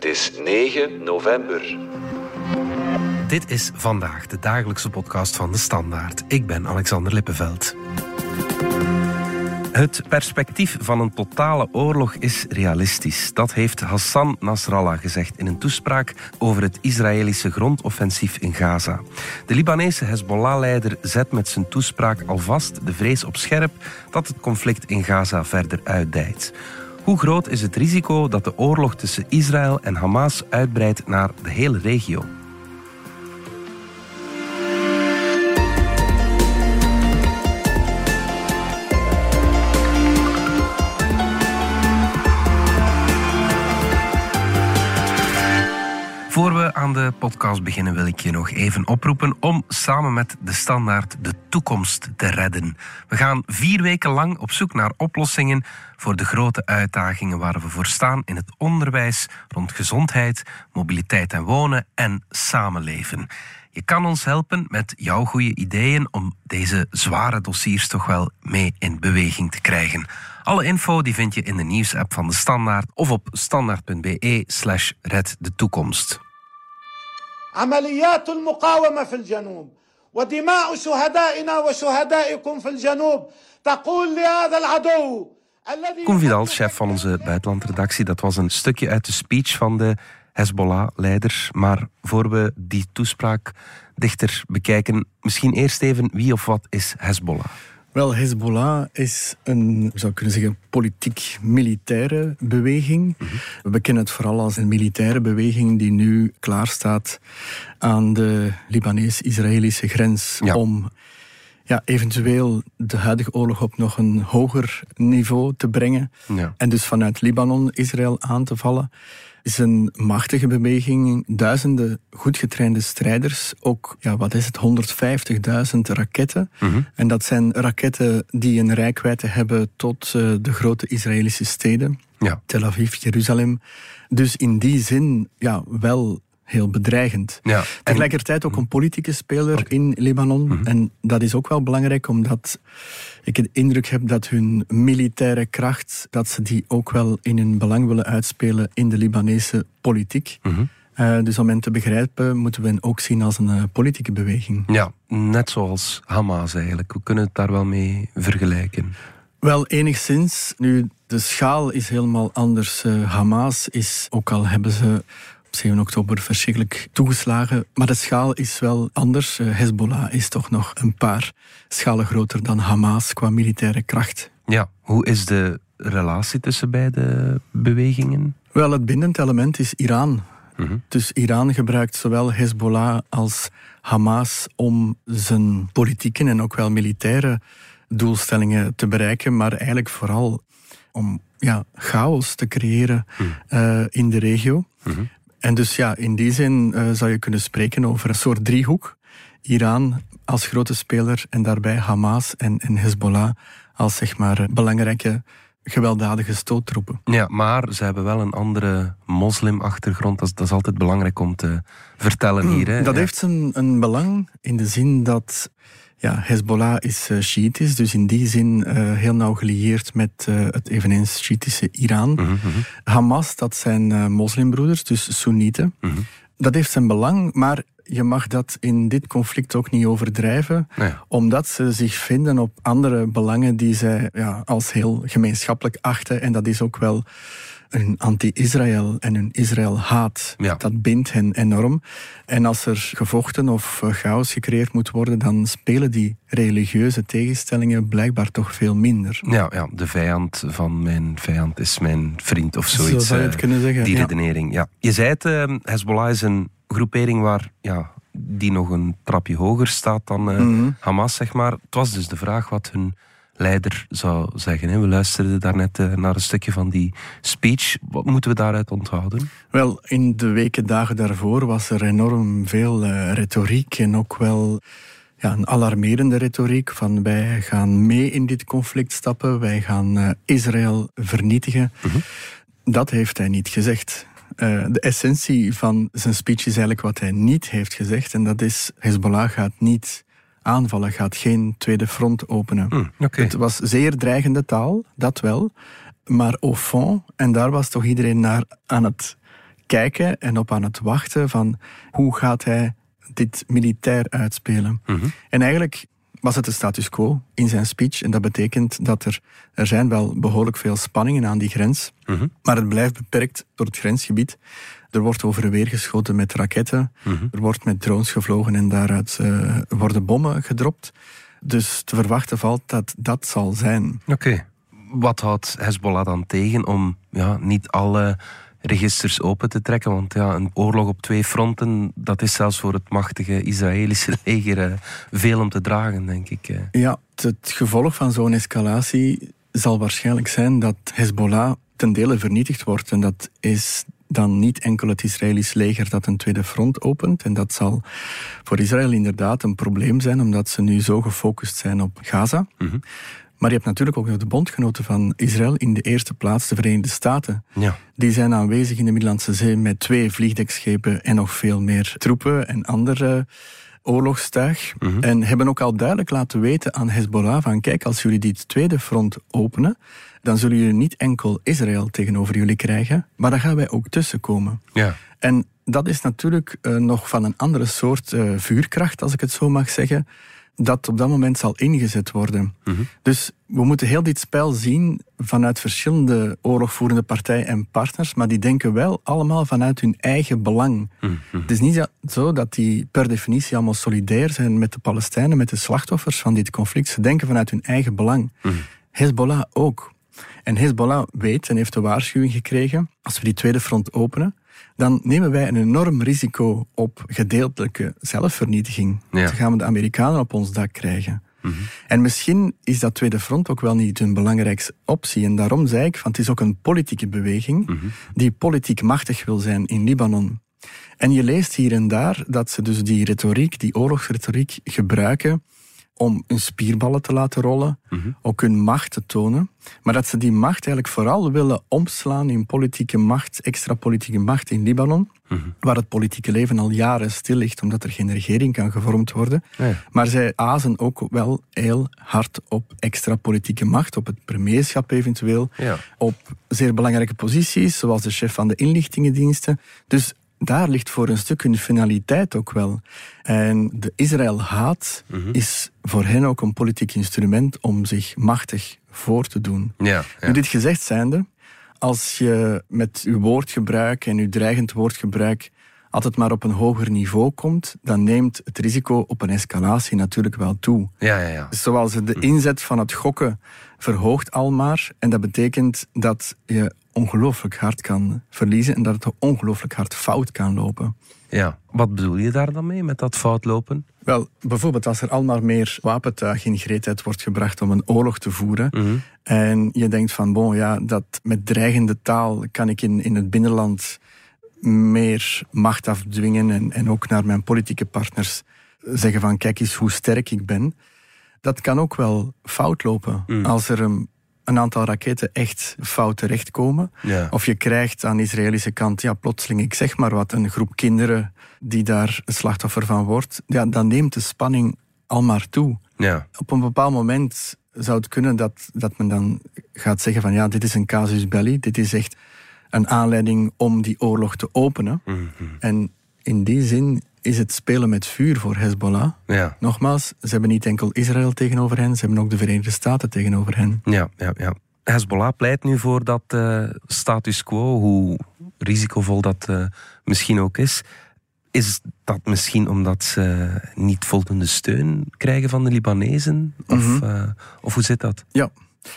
Het is 9 november. Dit is vandaag de dagelijkse podcast van de Standaard. Ik ben Alexander Lippenveld. Het perspectief van een totale oorlog is realistisch. Dat heeft Hassan Nasrallah gezegd in een toespraak over het Israëlische grondoffensief in Gaza. De Libanese Hezbollah-leider zet met zijn toespraak alvast de vrees op scherp dat het conflict in Gaza verder uitdijt. Hoe groot is het risico dat de oorlog tussen Israël en Hamas uitbreidt naar de hele regio? Podcast beginnen wil ik je nog even oproepen om samen met de standaard de toekomst te redden. We gaan vier weken lang op zoek naar oplossingen voor de grote uitdagingen waar we voor staan in het onderwijs, rond gezondheid, mobiliteit en wonen en samenleven. Je kan ons helpen met jouw goede ideeën om deze zware dossiers toch wel mee in beweging te krijgen. Alle info die vind je in de nieuwsapp van de Standaard of op standaard.be slash red de toekomst. عمليات المقاومة في الجنوب ودماء شهدائنا وشهدائكم في الجنوب تقول لهذا العدو الذي Koen Vidal, chef van onze buitenlandredactie, dat was een stukje uit de speech van de Hezbollah-leider. Maar voor we die toespraak dichter bekijken, misschien eerst even wie of wat is Hezbollah? Wel, Hezbollah is een, ik zou kunnen zeggen, politiek-militaire beweging. We kennen het vooral als een militaire beweging die nu klaarstaat aan de Libanees-Israëlische grens Ja. om ja, eventueel de huidige oorlog op nog een hoger niveau te brengen. Ja. En dus vanuit Libanon Israël aan te vallen. is een machtige beweging. Duizenden goed getrainde strijders. Ook, ja, wat is het, 150.000 raketten. En dat zijn raketten die een rijkwijde hebben tot eh, de grote Israëlische steden. Ja. Tel Aviv, Jeruzalem. Dus in die zin, ja, wel heel bedreigend. Ja. Tegelijkertijd ook een politieke speler in Libanon. En dat is ook wel belangrijk, omdat ik de indruk heb dat hun militaire kracht, dat ze die ook wel in hun belang willen uitspelen in de Libanese politiek. Eh, dus om hen te begrijpen, moeten we hen ook zien als een eh, politieke beweging. Ja, net zoals Hamas eigenlijk. We kunnen het daar wel mee vergelijken. Wel, enigszins. Nu, de schaal is helemaal anders. Eh, Hamas is, ook al hebben ze 7 oktober verschrikkelijk toegeslagen, maar de schaal is wel anders. Eh, Hezbollah is toch nog een paar schalen groter dan Hamas qua militaire kracht. Ja, hoe is de relatie tussen beide bewegingen? Wel, het bindend element is Iran. Dus Iran gebruikt zowel Hezbollah als Hamas om zijn politieke en ook wel militaire doelstellingen te bereiken, maar eigenlijk vooral om ja, chaos te creëren eh, in de regio. En dus ja, in die zin eh, zou je kunnen spreken over een soort driehoek. Iran als grote speler en daarbij Hamas en, en Hezbollah als zeg maar belangrijke gewelddadige stoottroepen. Ja, maar ze hebben wel een andere moslimachtergrond. Dat is, dat is altijd belangrijk om te vertellen hier. Hè? Dat Ja. heeft een, een belang in de zin dat ja, Hezbollah is uh, Shiïtisch, dus in die zin uh, heel nauw gelieerd met uh, het eveneens Shiïtische Iran. Mhm, Hamas, dat zijn moslimbroeders, dus Soenieten. Mhm. Dat heeft zijn belang, maar je mag dat in dit conflict ook niet overdrijven, Nee. omdat ze zich vinden op andere belangen die zij ja, als heel gemeenschappelijk achten. En dat is ook wel een anti-Israël en een Israël-haat. Ja. Dat bindt hen enorm. En als er gevochten of eh, chaos gecreëerd moet worden, dan spelen die religieuze tegenstellingen blijkbaar toch veel minder. Ja, ja, de vijand van mijn vijand is mijn vriend of Zo zoiets. zou je het eh, kunnen zeggen, Die redenering, ja. Je zei het, eh, Hezbollah is een groepering waar, ja, die nog een trapje hoger staat dan Mhm. Hamas, zeg maar. Het was dus de vraag wat hun leider zou zeggen. We luisterden daarnet eh, naar een stukje van die speech. Wat moeten we daaruit onthouden? Wel, in de weken, dagen daarvoor was er enorm veel eh, retoriek en ook wel ja, een alarmerende retoriek van wij gaan mee in dit conflict stappen, wij gaan eh, Israël vernietigen. Dat heeft hij niet gezegd. De essentie van zijn speech is eigenlijk wat hij niet heeft gezegd en dat is Hezbollah gaat niet aanvallen, gaat geen tweede front openen. Hm, Oké. Het was zeer dreigende taal, dat wel. Maar au fond, en daar was toch iedereen naar aan het kijken en op aan het wachten van hoe gaat hij dit militair uitspelen. En eigenlijk was het de status quo in zijn speech. En dat betekent dat er, er zijn wel behoorlijk veel spanningen aan die grens. Maar het blijft beperkt door het grensgebied. Er wordt over en weer geschoten met raketten. Er wordt met drones gevlogen en daaruit uh, worden bommen gedropt. Dus te verwachten valt dat dat zal zijn. Oké. Wat houdt Hezbollah dan tegen om ja, niet alle registers open te trekken. Want ja, een oorlog op twee fronten, dat is zelfs voor het machtige Israëlische leger eh, veel om te dragen, denk ik. Eh. Ja, het gevolg van zo'n escalatie zal waarschijnlijk zijn dat Hezbollah ten dele vernietigd wordt. En dat is dan niet enkel het Israëlisch leger dat een tweede front opent. En dat zal voor Israël inderdaad een probleem zijn, omdat ze nu zo gefocust zijn op Gaza. Mhm. Maar je hebt natuurlijk ook de bondgenoten van Israël, in de eerste plaats de Verenigde Staten. Ja. Die zijn aanwezig in de Middellandse Zee met twee vliegdekschepen en nog veel meer troepen en andere oorlogstuig. Mhm. En hebben ook al duidelijk laten weten aan Hezbollah van kijk, als jullie dit tweede front openen, dan zullen jullie niet enkel Israël tegenover jullie krijgen, maar dan gaan wij ook tussenkomen. Ja. En dat is natuurlijk uh, nog van een andere soort uh, vuurkracht, als ik het zo mag zeggen, dat op dat moment zal ingezet worden. Mhm. Dus we moeten heel dit spel zien vanuit verschillende oorlogvoerende partijen en partners, maar die denken wel allemaal vanuit hun eigen belang. Mhm. Het is niet zo dat die per definitie allemaal solidair zijn met de Palestijnen, met de slachtoffers van dit conflict. Ze denken vanuit hun eigen belang. Mm Hezbollah ook. En Hezbollah weet en heeft de waarschuwing gekregen, als we die tweede front openen, dan nemen wij een enorm risico op gedeeltelijke zelfvernietiging. Dan gaan we de Amerikanen op ons dak krijgen. Mhm. En misschien is dat tweede front ook wel niet hun belangrijkste optie. En daarom zei ik, van het is ook een politieke beweging mhm. die politiek machtig wil zijn in Libanon. En je leest hier en daar dat ze dus die retoriek, die oorlogsretoriek gebruiken om hun spierballen te laten rollen, mhm. ook hun macht te tonen. Maar dat ze die macht eigenlijk vooral willen omslaan in politieke macht, extra politieke macht in Libanon, mhm. waar het politieke leven al jaren stil ligt, omdat er geen regering kan gevormd worden. Maar zij azen ook wel heel hard op extra politieke macht, op het premierschap eventueel, op zeer belangrijke posities, zoals de chef van de inlichtingendiensten. Dus daar ligt voor een stuk hun finaliteit ook wel. En de Israël-haat mhm. is voor hen ook een politiek instrument om zich machtig voor te doen. Ja, ja. Nu, dit gezegd zijnde, als je met uw woordgebruik en uw dreigend woordgebruik altijd maar op een hoger niveau komt, dan neemt het risico op een escalatie natuurlijk wel toe. Ja, ja, ja. Zoals de mhm. inzet van het gokken verhoogt al maar. En dat betekent dat je ongelooflijk hard kan verliezen en dat het ongelooflijk hard fout kan lopen. Ja, wat bedoel je daar dan mee met dat fout lopen? Wel, bijvoorbeeld als er al maar meer wapentuig in gereedheid wordt gebracht om een oorlog te voeren. Mhm. En je denkt van, bon, ja, dat met dreigende taal kan ik in, in het binnenland meer macht afdwingen en, en ook naar mijn politieke partners zeggen van, kijk eens hoe sterk ik ben. Dat kan ook wel fout lopen. Mhm. Als er een een aantal raketten echt fout terechtkomen. Ja. Of je krijgt aan de Israëlische kant, ja, plotseling, ik zeg maar wat, een groep kinderen die daar slachtoffer van wordt. Ja, dan neemt de spanning al maar toe. Ja. Op een bepaald moment zou het kunnen dat, dat men dan gaat zeggen van ja, dit is een casus belli, dit is echt een aanleiding om die oorlog te openen. Mhm. En in die zin is het spelen met vuur voor Hezbollah. Ja. Nogmaals, ze hebben niet enkel Israël tegenover hen, ze hebben ook de Verenigde Staten tegenover hen. Ja, ja, ja. Hezbollah pleit nu voor dat uh, status quo, hoe risicovol dat uh, misschien ook is. Is dat misschien omdat ze niet voldoende steun krijgen van de Libanezen? Of, mm -hmm. uh, of hoe zit dat? Ja,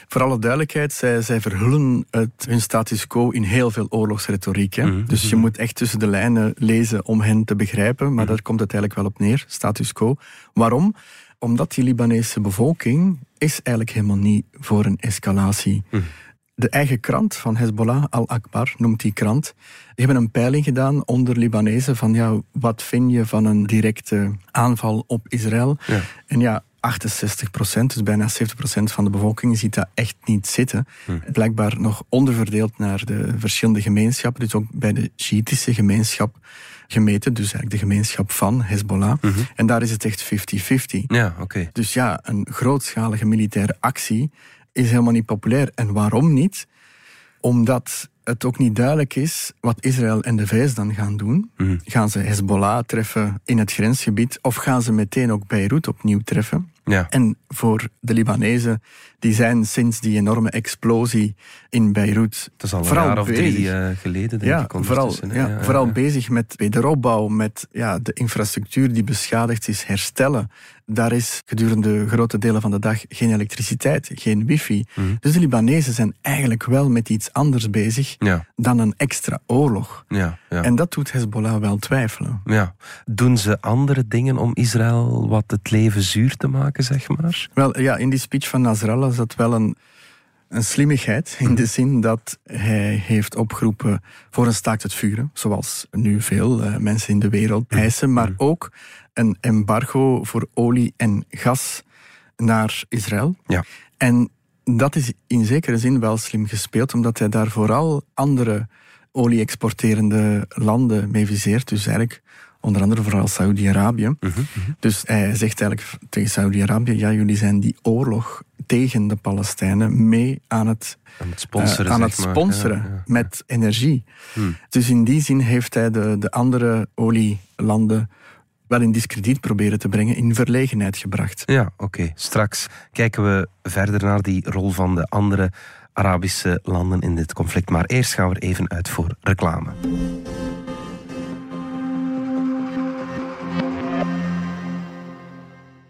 voor alle duidelijkheid, zij, zij verhullen het, hun status quo in heel veel oorlogsretoriek. Hè? Mhm. Dus je moet echt tussen de lijnen lezen om hen te begrijpen, maar mhm. daar komt het eigenlijk wel op neer, status quo. Waarom? Omdat die Libanese bevolking is eigenlijk helemaal niet voor een escalatie. Mm. De eigen krant van Hezbollah, Al-Akbar, noemt die krant. Die hebben een peiling gedaan onder Libanezen van ja, wat vind je van een directe aanval op Israël? Ja. En ja, 68 procent, dus bijna 70 procent van de bevolking, ziet dat echt niet zitten. Hm. Blijkbaar nog onderverdeeld naar de verschillende gemeenschappen, dus ook bij de Shiïtische gemeenschap gemeten, dus eigenlijk de gemeenschap van Hezbollah. Mhm. En daar is het echt 50-50. Ja, oké. Dus ja, een grootschalige militaire actie is helemaal niet populair. En waarom niet? Omdat het ook niet duidelijk is wat Israël en de VS dan gaan doen. Mhm. Gaan ze Hezbollah treffen in het grensgebied of gaan ze meteen ook Beirut opnieuw treffen? Ja. En voor de Libanezen, die zijn sinds die enorme explosie in Beirut Dat is al een vooral jaar of bezig. drie eh, geleden, denk ja, ik. vooral, hè. ja, vooral bezig met wederopbouw, met ja, de infrastructuur die beschadigd is herstellen. Daar is gedurende grote delen van de dag geen elektriciteit, geen wifi. Mhm. Dus de Libanezen zijn eigenlijk wel met iets anders bezig Ja, dan een extra oorlog. ja, ja. En dat doet Hezbollah wel twijfelen. ja. Doen ze andere dingen om Israël wat het leven zuur te maken, zeg maar? Wel, ja, in die speech van Nasrallah zat wel een, een slimmigheid. In de zin dat hij heeft opgeroepen voor een staakt het vuren. Zoals nu veel eh, mensen in de wereld eisen. Maar ook een embargo voor olie en gas naar Israël. Ja. En dat is in zekere zin wel slim gespeeld, omdat hij daar vooral andere olie-exporterende landen mee viseert. Dus eigenlijk onder andere vooral Saudi-Arabië. Dus hij zegt eigenlijk tegen Saudi-Arabië: ja, jullie zijn die oorlog tegen de Palestijnen mee aan het, Aan het sponsoren, eh, aan het zeg maar. sponsoren Ja, ja. met energie. Hmm. Dus in die zin heeft hij de, de andere olielanden wel in discrediet proberen te brengen, in verlegenheid gebracht. Ja, oké. Straks kijken we verder naar die rol van de andere Arabische landen in dit conflict. Maar eerst gaan we er even uit voor reclame.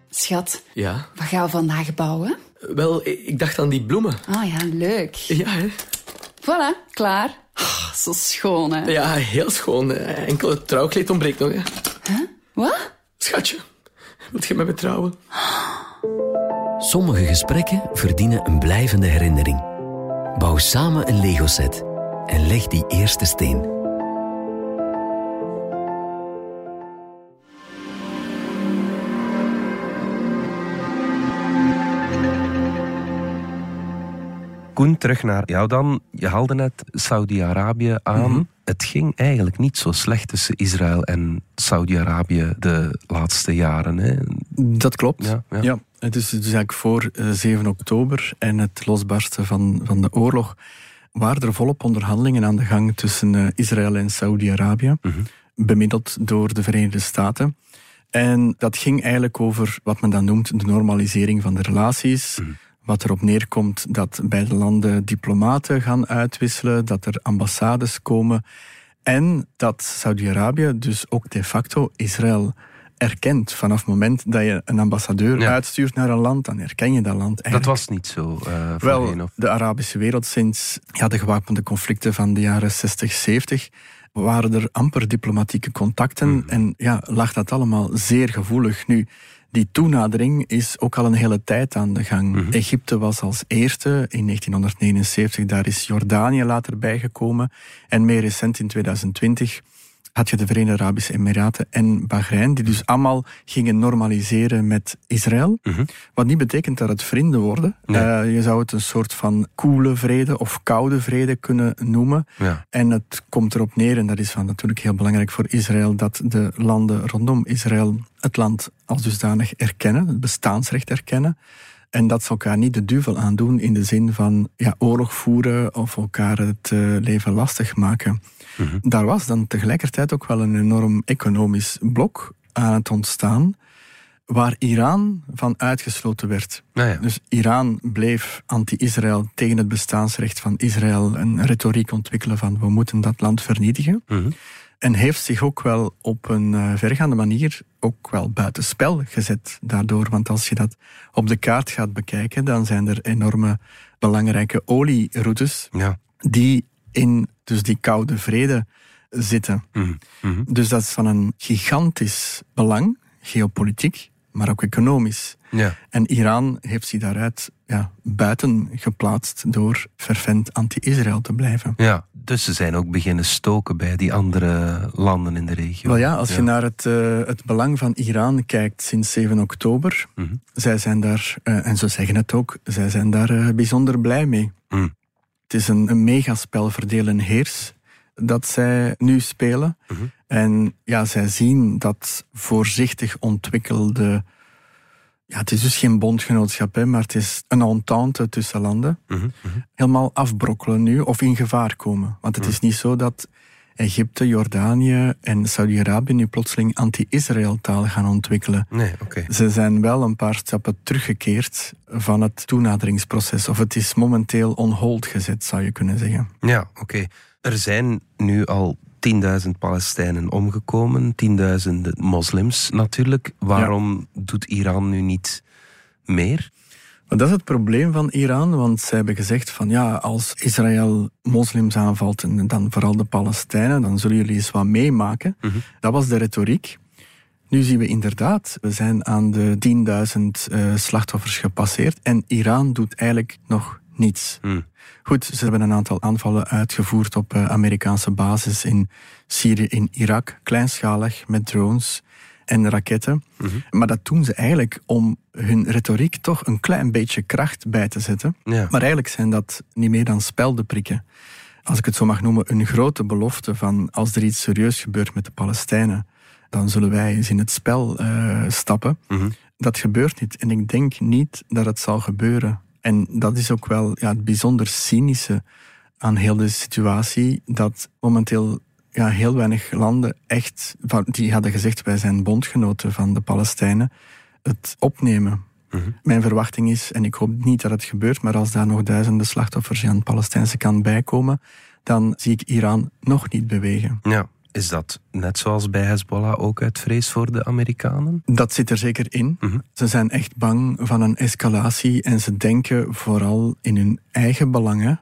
Schat, Ja, wat gaan we vandaag bouwen? Wel, ik dacht aan die bloemen. Ah ja, leuk. Ja, hè? Voilà, klaar. Ah, zo schoon, hè? Ja, heel schoon. Enkel het trouwkleed ontbreekt nog, hè. Wat? Schatje, wilt je met me trouwen? Sommige gesprekken verdienen een blijvende herinnering. Bouw samen een Lego-set en leg die eerste steen. Koen, terug naar jou dan. Je haalde net Saudi-Arabië aan. Mhm. Het ging eigenlijk niet zo slecht tussen Israël en Saudi-Arabië de laatste jaren. Hè? Dat klopt. Ja, ja. het is dus eigenlijk voor eh, 7 oktober en het losbarsten van, van de oorlog waren er volop onderhandelingen aan de gang tussen eh, Israël en Saudi-Arabië, bemiddeld door de Verenigde Staten. En dat ging eigenlijk over wat men dan noemt de normalisering van de relaties. Wat erop neerkomt dat beide landen diplomaten gaan uitwisselen, dat er ambassades komen en dat Saudi-Arabië dus ook de facto Israël erkent. Vanaf het moment dat je een ambassadeur Ja. uitstuurt naar een land, dan erken je dat land Dat was niet zo eh Wel, voorheen. De Arabische wereld sinds ja, de gewapende conflicten van de jaren 60, 70 waren er amper diplomatieke contacten Mhm. en ja, lag dat allemaal zeer gevoelig. Nu, die toenadering is ook al een hele tijd aan de gang. Mhm. Egypte was als eerste in 1979, daar is Jordanië later bijgekomen en meer recent in 2020 had je de Verenigde Arabische Emiraten en Bahrein, die dus allemaal gingen normaliseren met Israël. Wat niet betekent dat het vrienden worden. Mhm. Nee. Eh, je zou het een soort van koele vrede of koude vrede kunnen noemen. Ja. En het komt erop neer, en dat is van natuurlijk heel belangrijk voor Israël, dat de landen rondom Israël het land als dusdanig erkennen, het bestaansrecht erkennen. En dat ze elkaar niet de duvel aandoen in de zin van ja, oorlog voeren of elkaar het eh, leven lastig maken. Daar was dan tegelijkertijd ook wel een enorm economisch blok aan het ontstaan, waar Iran van uitgesloten werd. Nou ja. Dus Iran bleef anti-Israël tegen het bestaansrecht van Israël een retoriek ontwikkelen van we moeten dat land vernietigen. Mhm. En heeft zich ook wel op een eh, vergaande manier ook wel buitenspel gezet daardoor. Want als je dat op de kaart gaat bekijken, dan zijn er enorme belangrijke olieroutes Ja. die in dus die koude vrede zitten. Mhm. Mhm. Dus dat is van een gigantisch belang, geopolitiek, maar ook economisch. Ja. En Iran heeft zich daaruit ja, buiten geplaatst door fervent anti-Israël te blijven. ja, dus ze zijn ook beginnen stoken bij die andere landen in de regio. Wel ja, als je naar het, eh, het belang van Iran kijkt sinds 7 oktober, Mhm. zij zijn daar, eh, en ze zeggen het ook, zij zijn daar eh, bijzonder blij mee. Mhm. Het is een, een megaspel verdeel en heers dat zij nu spelen. En ja, zij zien dat voorzichtig ontwikkelde Ja, het is dus geen bondgenootschap, hè, maar het is een entente tussen landen. Helemaal afbrokkelen nu of in gevaar komen. Want het is niet zo dat Egypte, Jordanië en Saudi-Arabië nu plotseling anti-Israël taal gaan ontwikkelen. Nee, oké. Ze zijn wel een paar stappen teruggekeerd van het toenaderingsproces. Of het is momenteel on hold gezet, zou je kunnen zeggen. Ja, oké. Er zijn nu al 10.000 Palestijnen omgekomen, tienduizenden moslims natuurlijk. Waarom doet Iran nu niet meer? Dat is het probleem van Iran, want zij hebben gezegd van ja, als Israël moslims aanvalt en dan vooral de Palestijnen, dan zullen jullie eens wat meemaken. Dat was de retoriek. Nu zien we inderdaad, we zijn aan de 10.000 eh, slachtoffers gepasseerd en Iran doet eigenlijk nog niets. Goed, ze hebben een aantal aanvallen uitgevoerd op eh, Amerikaanse bases in Syrië, in Irak, kleinschalig met drones en raketten. Maar dat doen ze eigenlijk om hun retoriek toch een klein beetje kracht bij te zetten. Ja. Maar eigenlijk zijn dat niet meer dan speldenprikken. Als ik het zo mag noemen, een grote belofte van als er iets serieus gebeurt met de Palestijnen, dan zullen wij eens in het spel eh, stappen. Dat gebeurt niet. En ik denk niet dat het zal gebeuren. En dat is ook wel ja, het bijzonder cynische aan heel de situatie, dat momenteel ja, heel weinig landen echt, die hadden gezegd wij zijn bondgenoten van de Palestijnen, het opnemen. Mijn verwachting is, en ik hoop niet dat het gebeurt, maar als daar nog duizenden slachtoffers aan de Palestijnse kant bijkomen, dan zie ik Iran nog niet bewegen. Ja. Is dat net zoals bij Hezbollah ook uit vrees voor de Amerikanen? Dat zit er zeker in. Ze zijn echt bang van een escalatie en ze denken vooral in hun eigen belangen.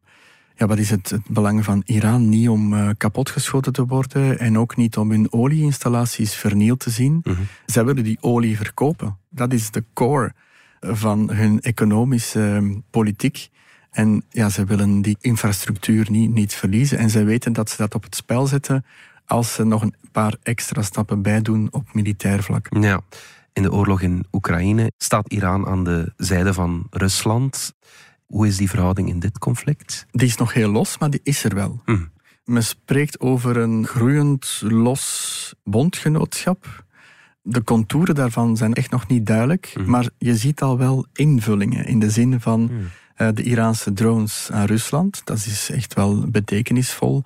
Ja, wat is het, het belang van Iran? Niet om eh, kapotgeschoten te worden en ook niet om hun olieinstallaties vernield te zien. Zij willen die olie verkopen. Dat is de core van hun economische eh, politiek. En ja, ze willen die infrastructuur niet, niet verliezen. En ze weten dat ze dat op het spel zetten als ze nog een paar extra stappen bijdoen op militair vlak. Ja. In de oorlog in Oekraïne staat Iran aan de zijde van Rusland. Hoe is die verhouding in dit conflict? Die is nog heel los, maar die is er wel. Hm. Men spreekt over een groeiend los bondgenootschap. De contouren daarvan zijn echt nog niet duidelijk, maar je ziet al wel invullingen in de zin van eh, de Iraanse drones aan Rusland. Dat is echt wel betekenisvol.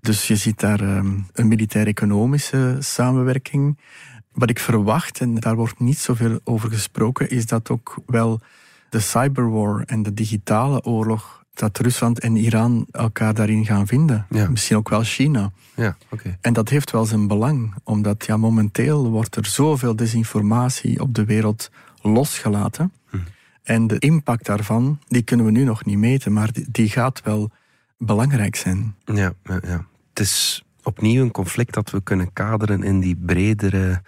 Dus je ziet daar ehm, een militair-economische samenwerking. Wat ik verwacht, en daar wordt niet zoveel over gesproken, is dat ook wel de cyberwar en de digitale oorlog, dat Rusland en Iran elkaar daarin gaan vinden. Ja. Misschien ook wel China. Ja, oké. En dat heeft wel zijn belang, omdat ja, momenteel wordt er zoveel desinformatie op de wereld losgelaten. En de impact daarvan, die kunnen we nu nog niet meten, maar die, die gaat wel belangrijk zijn. Ja, ja, ja. Het is opnieuw een conflict dat we kunnen kaderen in die bredere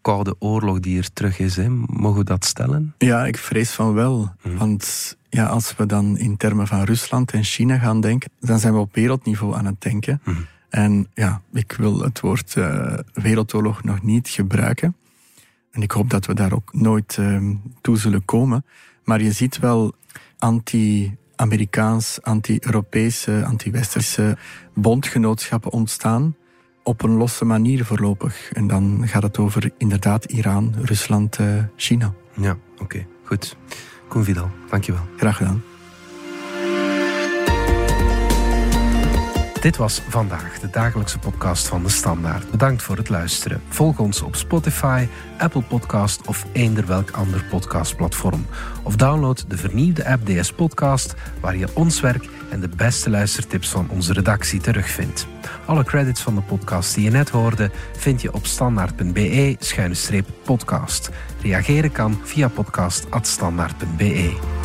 koude oorlog die er terug is. Hè. Mogen we dat stellen? Ja, ik vrees van wel. Want ja, als we dan in termen van Rusland en China gaan denken, dan zijn we op wereldniveau aan het denken. En ja, ik wil het woord eh, wereldoorlog nog niet gebruiken. En ik hoop dat we daar ook nooit eh, toe zullen komen. Maar je ziet wel anti-Amerikaans, anti-Europese, anti-Westerse bondgenootschappen ontstaan. Op een losse manier voorlopig. En dan gaat het over inderdaad Iran, Rusland, eh, China. Ja, oké. Goed. Koen Vidal, dankjewel. Graag gedaan. Dit was vandaag de dagelijkse podcast van de Standaard. Bedankt voor het luisteren. Volg ons op Spotify, Apple Podcast of eender welk ander podcastplatform. Of download de vernieuwde app DS Podcast, waar je ons werk en de beste luistertips van onze redactie terugvindt. Alle credits van de podcast die je net hoorde vind je op standaard.be-podcast. Reageren kan via podcast.standaard.be.